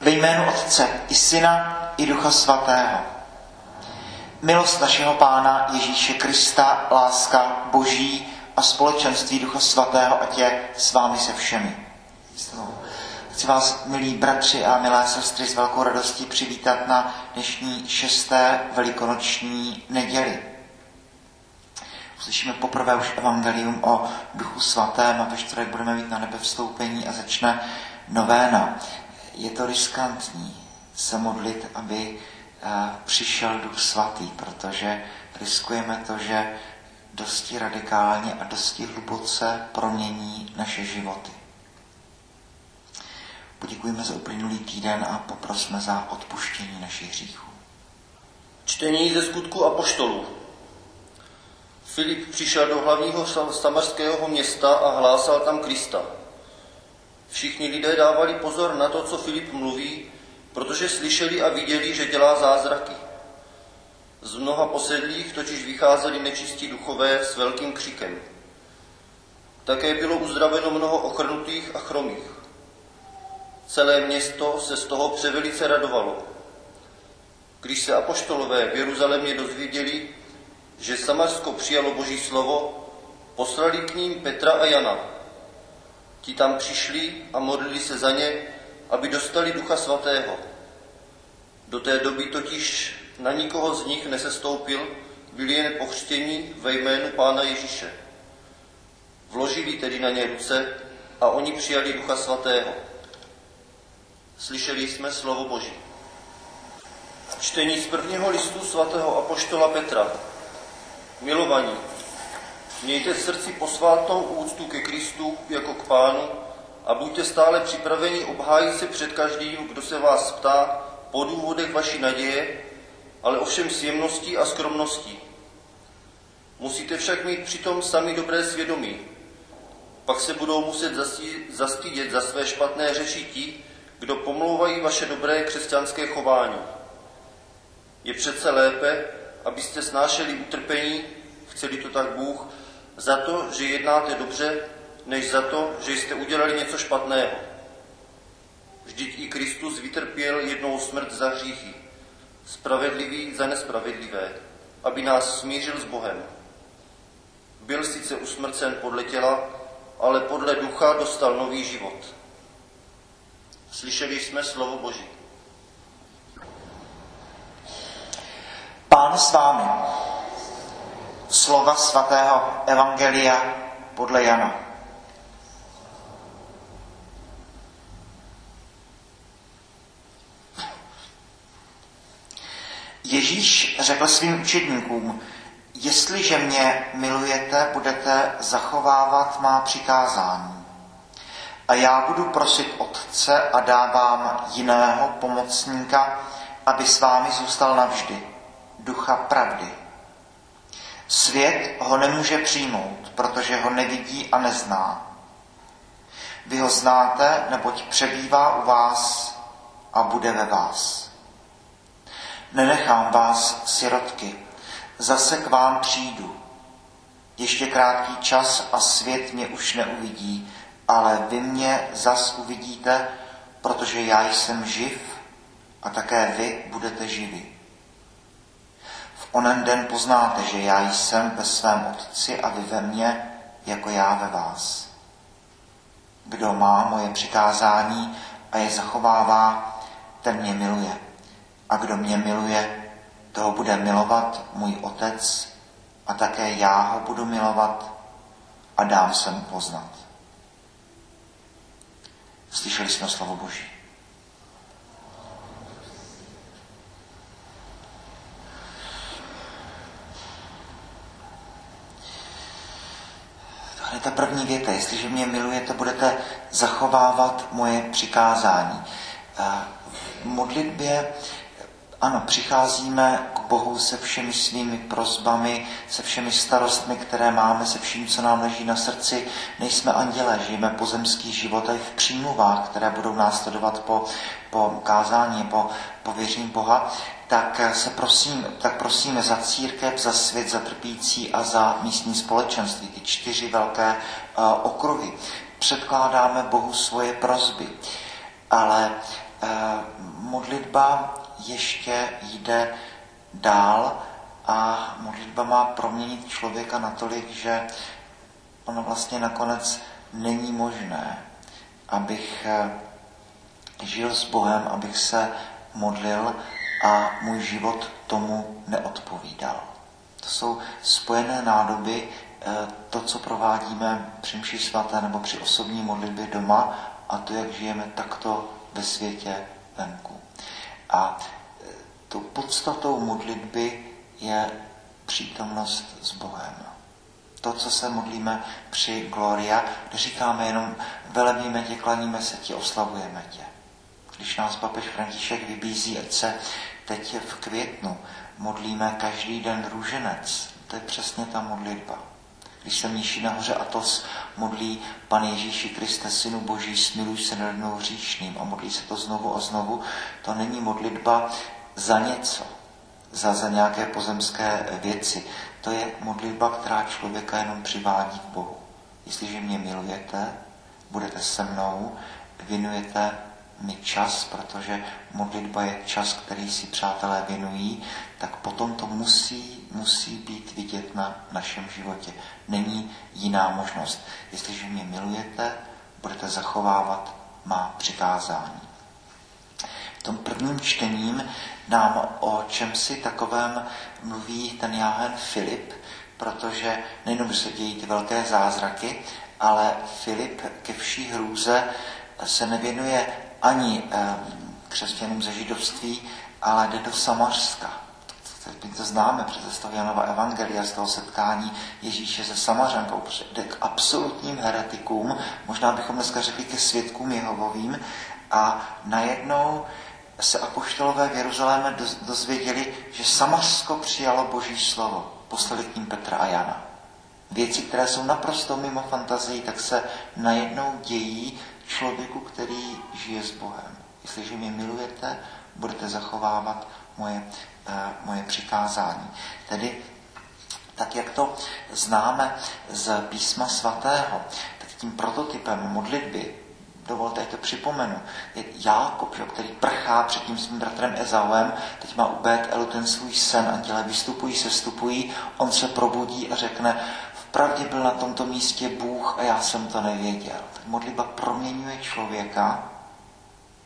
Ve jménu Otce i Syna i Ducha Svatého. Milost našeho Pána Ježíše Krista, láska Boží a společenství Ducha Svatého, ať je s vámi se všemi. Chci vás, milí bratři a milé sestry, s velkou radostí přivítat na dnešní šesté velikonoční neděli. Uslyšíme poprvé už evangelium o Duchu Svatém a ve čtvrtek budeme mít na nebe vstoupení a začne novéna je to riskantní se modlit, aby eh, přišel Duch Svatý, protože riskujeme to, že dosti radikálně a dosti hluboce promění naše životy. Poděkujeme za uplynulý týden a poprosme za odpuštění našich hříchů. Čtení ze skutku apoštolů. Filip přišel do hlavního samarského města a hlásal tam Krista. Všichni lidé dávali pozor na to, co Filip mluví, protože slyšeli a viděli, že dělá zázraky. Z mnoha posedlých totiž vycházeli nečistí duchové s velkým křikem. Také bylo uzdraveno mnoho ochrnutých a chromých. Celé město se z toho převelice radovalo. Když se apoštolové v Jeruzalémě dozvěděli, že Samarsko přijalo Boží slovo, poslali k ním Petra a Jana, Ti tam přišli a modlili se za ně, aby dostali Ducha Svatého. Do té doby totiž na nikoho z nich nesestoupil, byli jen pochřtěni ve jménu Pána Ježíše. Vložili tedy na ně ruce a oni přijali Ducha Svatého. Slyšeli jsme slovo Boží. Čtení z prvního listu svatého apoštola Petra. Milovaní, Mějte v srdci posvátnou úctu ke Kristu jako k Pánu a buďte stále připraveni obhájit se před každým, kdo se vás ptá po důvodech vaší naděje, ale ovšem s jemností a skromností. Musíte však mít přitom sami dobré svědomí. Pak se budou muset zastydět za své špatné řeči ti, kdo pomlouvají vaše dobré křesťanské chování. Je přece lépe, abyste snášeli utrpení, chceli to tak Bůh, za to, že jednáte dobře, než za to, že jste udělali něco špatného. Vždyť i Kristus vytrpěl jednou smrt za hříchy, spravedlivý za nespravedlivé, aby nás smířil s Bohem. Byl sice usmrcen podle těla, ale podle ducha dostal nový život. Slyšeli jsme slovo Boží. Pán s vámi slova svatého Evangelia podle Jana. Ježíš řekl svým učedníkům, jestliže mě milujete, budete zachovávat má přikázání. A já budu prosit Otce a dávám jiného pomocníka, aby s vámi zůstal navždy, ducha pravdy Svět ho nemůže přijmout, protože ho nevidí a nezná. Vy ho znáte, neboť přebývá u vás a bude ve vás. Nenechám vás, sirotky, zase k vám přijdu. Ještě krátký čas a svět mě už neuvidí, ale vy mě zas uvidíte, protože já jsem živ a také vy budete živi onen den poznáte, že já jsem ve svém Otci a vy ve mně, jako já ve vás. Kdo má moje přikázání a je zachovává, ten mě miluje. A kdo mě miluje, toho bude milovat můj Otec a také já ho budu milovat a dám se mu poznat. Slyšeli jsme slovo Boží. je ta první věta. Jestliže mě milujete, budete zachovávat moje přikázání. V modlitbě ano, přicházíme k Bohu se všemi svými prozbami, se všemi starostmi, které máme, se vším, co nám leží na srdci. Nejsme anděle, žijeme pozemský život i v přímluvách, které budou následovat po, po kázání, po pověření Boha tak se prosím, tak prosíme za církev, za svět, za trpící a za místní společenství, ty čtyři velké uh, okruhy. Předkládáme Bohu svoje prozby. Ale eh, modlitba ještě jde dál a modlitba má proměnit člověka natolik, že ono vlastně nakonec není možné, abych eh, žil s Bohem, abych se modlil a můj život tomu neodpovídal. To jsou spojené nádoby, eh, to, co provádíme při mši svaté nebo při osobní modlitbě doma a to, jak žijeme takto ve světě venku. A eh, tou podstatou modlitby je přítomnost s Bohem. To, co se modlíme při Gloria, říkáme jenom velebíme tě, klaníme se ti, oslavujeme tě. Když nás papež František vybízí, ať se teď v květnu modlíme každý den růženec, to je přesně ta modlitba. Když se míší nahoře Atos modlí Pan Ježíši Kriste, Synu Boží, smiluj se nad mnou hříšným a modlí se to znovu a znovu, to není modlitba za něco, za, za nějaké pozemské věci. To je modlitba, která člověka jenom přivádí k Bohu. Jestliže mě milujete, budete se mnou, věnujete mi čas, protože modlitba je čas, který si přátelé věnují, tak potom to musí, musí být vidět na našem životě. Není jiná možnost. Jestliže mě milujete, budete zachovávat má přikázání. V tom prvním čtením nám o čem si takovém mluví ten jáhen Filip, protože nejenom, že se dějí ty velké zázraky, ale Filip ke vší hrůze se nevěnuje ani eh, křesťanům ze židovství, ale jde do Samařska. My to známe přece z toho Janova Evangelia, z toho setkání Ježíše se Samařankou, jde k absolutním heretikům, možná bychom dneska řekli ke svědkům Jehovovým, a najednou se apoštolové v Jeruzaléme dozvěděli, že Samařsko přijalo Boží slovo. Poslali k ním Petra a Jana. Věci, které jsou naprosto mimo fantazii, tak se najednou dějí člověku, který žije s Bohem. Jestliže mě milujete, budete zachovávat moje, uh, moje přikázání. Tedy tak, jak to známe z písma svatého, tak tím prototypem modlitby, dovolte, ať to připomenu, je Jákob, který prchá před tím svým bratrem Ezauem, teď má u Elu ten svůj sen, anděle vystupují, sestupují, on se probudí a řekne, vpravdě byl na tomto místě Bůh a já jsem to nevěděl. Tak modlitba proměňuje člověka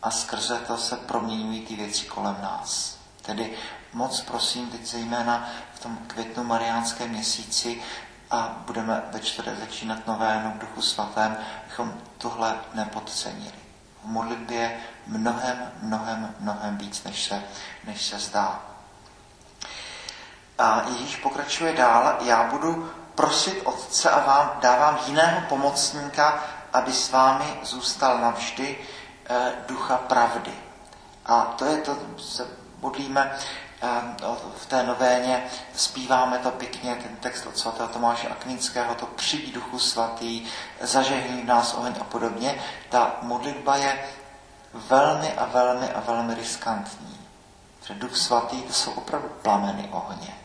a skrze to se proměňují ty věci kolem nás. Tedy moc prosím teď zejména v tom květnu mariánské měsíci a budeme ve čtvrtek začínat nové v duchu svatém, bychom tohle nepodcenili. V modlitbě mnohem, mnohem, mnohem víc, než se, než se zdá. A Ježíš pokračuje dál. Já budu prosit Otce a vám dávám jiného pomocníka, aby s vámi zůstal navždy eh, ducha pravdy. A to je to, se modlíme eh, v té novéně, zpíváme to pěkně, ten text od svatého Tomáše Akvinského, to přijď duchu svatý, zažehní v nás oheň a podobně. Ta modlitba je velmi a velmi a velmi riskantní. Protože duch svatý to jsou opravdu plameny ohně.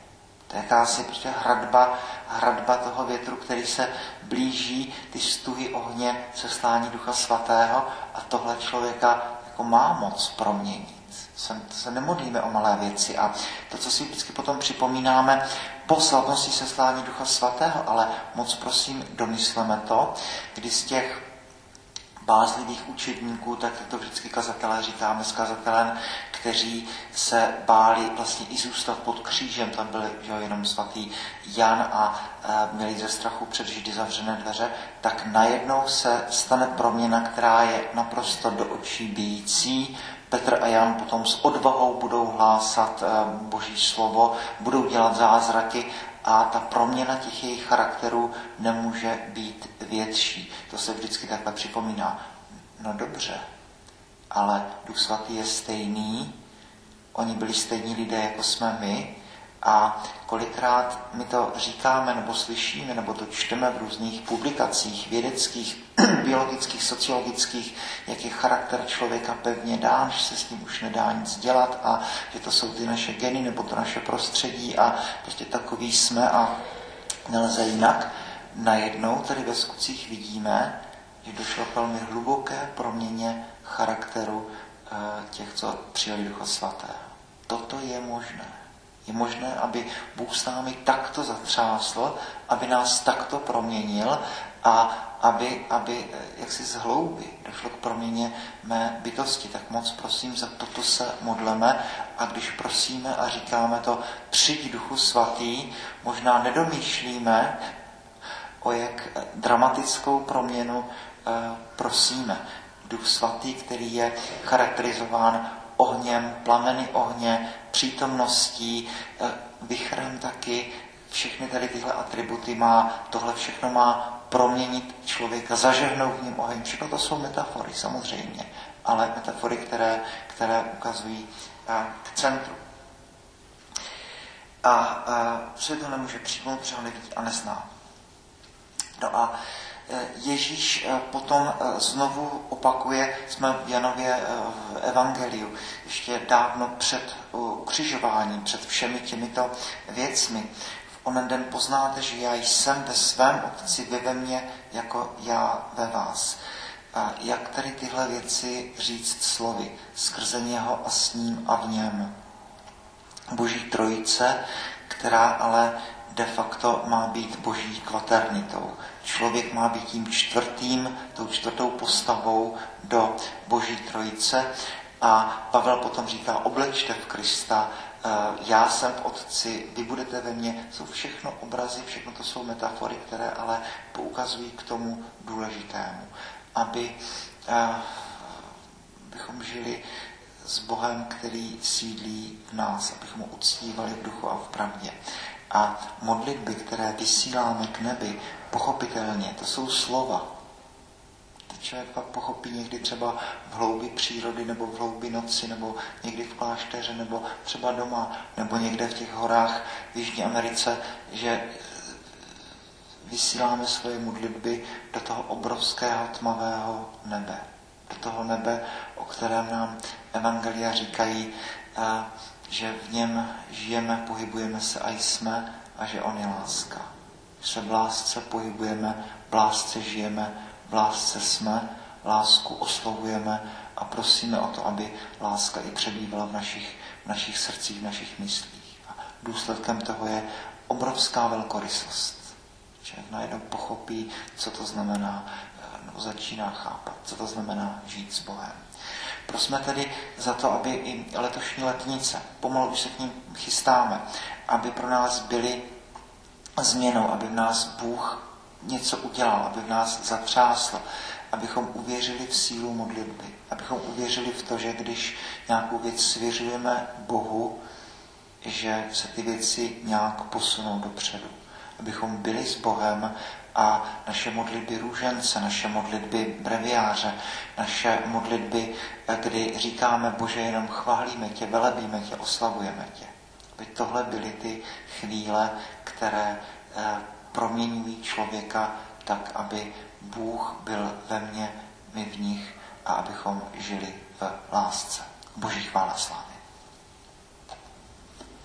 To je jakási prostě hradba, hradba toho větru, který se blíží, ty stuhy ohně slání Ducha Svatého a tohle člověka jako má moc proměnit. Se, se nemodlíme o malé věci a to, co si vždycky potom připomínáme po slavnosti seslání Ducha Svatého, ale moc prosím, domysleme to, kdy z těch bázlivých učedníků, tak to vždycky kazatelé říkáme s kazatelem, kteří se báli vlastně i zůstat pod křížem. Tam byl že jenom svatý Jan a e, měli ze strachu před Židy zavřené dveře, tak najednou se stane proměna, která je naprosto do očí bíjící. Petr a Jan potom s odvahou budou hlásat e, Boží slovo, budou dělat zázraky a ta proměna těch jejich charakterů nemůže být větší. To se vždycky takhle připomíná. No dobře, ale Duch Svatý je stejný, oni byli stejní lidé, jako jsme my, a kolikrát my to říkáme, nebo slyšíme, nebo to čteme v různých publikacích vědeckých, biologických, sociologických, jak je charakter člověka pevně dán, že se s ním už nedá nic dělat a že to jsou ty naše geny nebo to naše prostředí a prostě takový jsme a nelze jinak. Najednou tady ve skutcích vidíme, že došlo k velmi hluboké proměně charakteru eh, těch, co přijali Ducha Svatého. Toto je možné. Je možné, aby Bůh s námi takto zatřásl, aby nás takto proměnil a aby, aby eh, jak si z hlouby došlo k proměně mé bytosti. Tak moc prosím, za toto se modleme a když prosíme a říkáme to přijď Duchu Svatý, možná nedomýšlíme, o jak dramatickou proměnu eh, prosíme. Duch Svatý, který je charakterizován ohněm, plameny ohně, přítomností, eh, vychrem taky, všechny tady tyhle atributy má, tohle všechno má proměnit člověka, zažehnout v něm oheň. Všechno to jsou metafory samozřejmě, ale metafory, které, které ukazují eh, k centru. A, a se to nemůže přijmout, třeba nevidí a nezná. No a Ježíš e, potom e, znovu opakuje, jsme v Janově v Evangeliu, ještě dávno před ukřižováním, před všemi těmito věcmi. V onen den poznáte, že já jsem ve svém Otci, vy ve mně, jako já ve vás. A jak tedy tyhle věci říct slovy? Skrze něho a s ním a v něm. Boží trojice, která ale de facto má být boží kvaternitou. Člověk má být tím čtvrtým, tou čtvrtou postavou do boží trojice a Pavel potom říká, oblečte v Krista, eh, já jsem v Otci, vy budete ve mně. Jsou všechno obrazy, všechno to jsou metafory, které ale poukazují k tomu důležitému. Aby eh, bychom žili s Bohem, který sídlí v nás, abychom ho uctívali v duchu a v pravdě. A modlitby, které vysíláme k nebi, pochopitelně, to jsou slova. To člověk pak pochopí někdy třeba v hloubi přírody, nebo v hloubi noci, nebo někdy v klášteře, nebo třeba doma, nebo někde v těch horách v Jižní Americe, že vysíláme svoje modlitby do toho obrovského tmavého nebe. Do toho nebe, o kterém nám Evangelia říkají, že v něm žijeme, pohybujeme se a jsme a že On je láska. Že se v lásce pohybujeme, v lásce žijeme, v lásce jsme, lásku oslovujeme a prosíme o to, aby láska i přebývala v našich, v našich srdcích, v našich myslích. A důsledkem toho je obrovská velkorysost. Člověk najednou pochopí, co to znamená, nebo začíná chápat, co to znamená žít s Bohem. Prosme tedy za to, aby i letošní letnice, pomalu už se k ním chystáme, aby pro nás byly změnou, aby v nás Bůh něco udělal, aby v nás zatřásl, abychom uvěřili v sílu modlitby, abychom uvěřili v to, že když nějakou věc svěřujeme Bohu, že se ty věci nějak posunou dopředu. Abychom byli s Bohem a naše modlitby růžence, naše modlitby breviáře, naše modlitby, kdy říkáme, Bože, jenom chválíme tě, velebíme tě, oslavujeme tě. Aby tohle byly ty chvíle, které eh, proměňují člověka tak, aby Bůh byl ve mně, my v nich a abychom žili v lásce. Boží chvála sláva.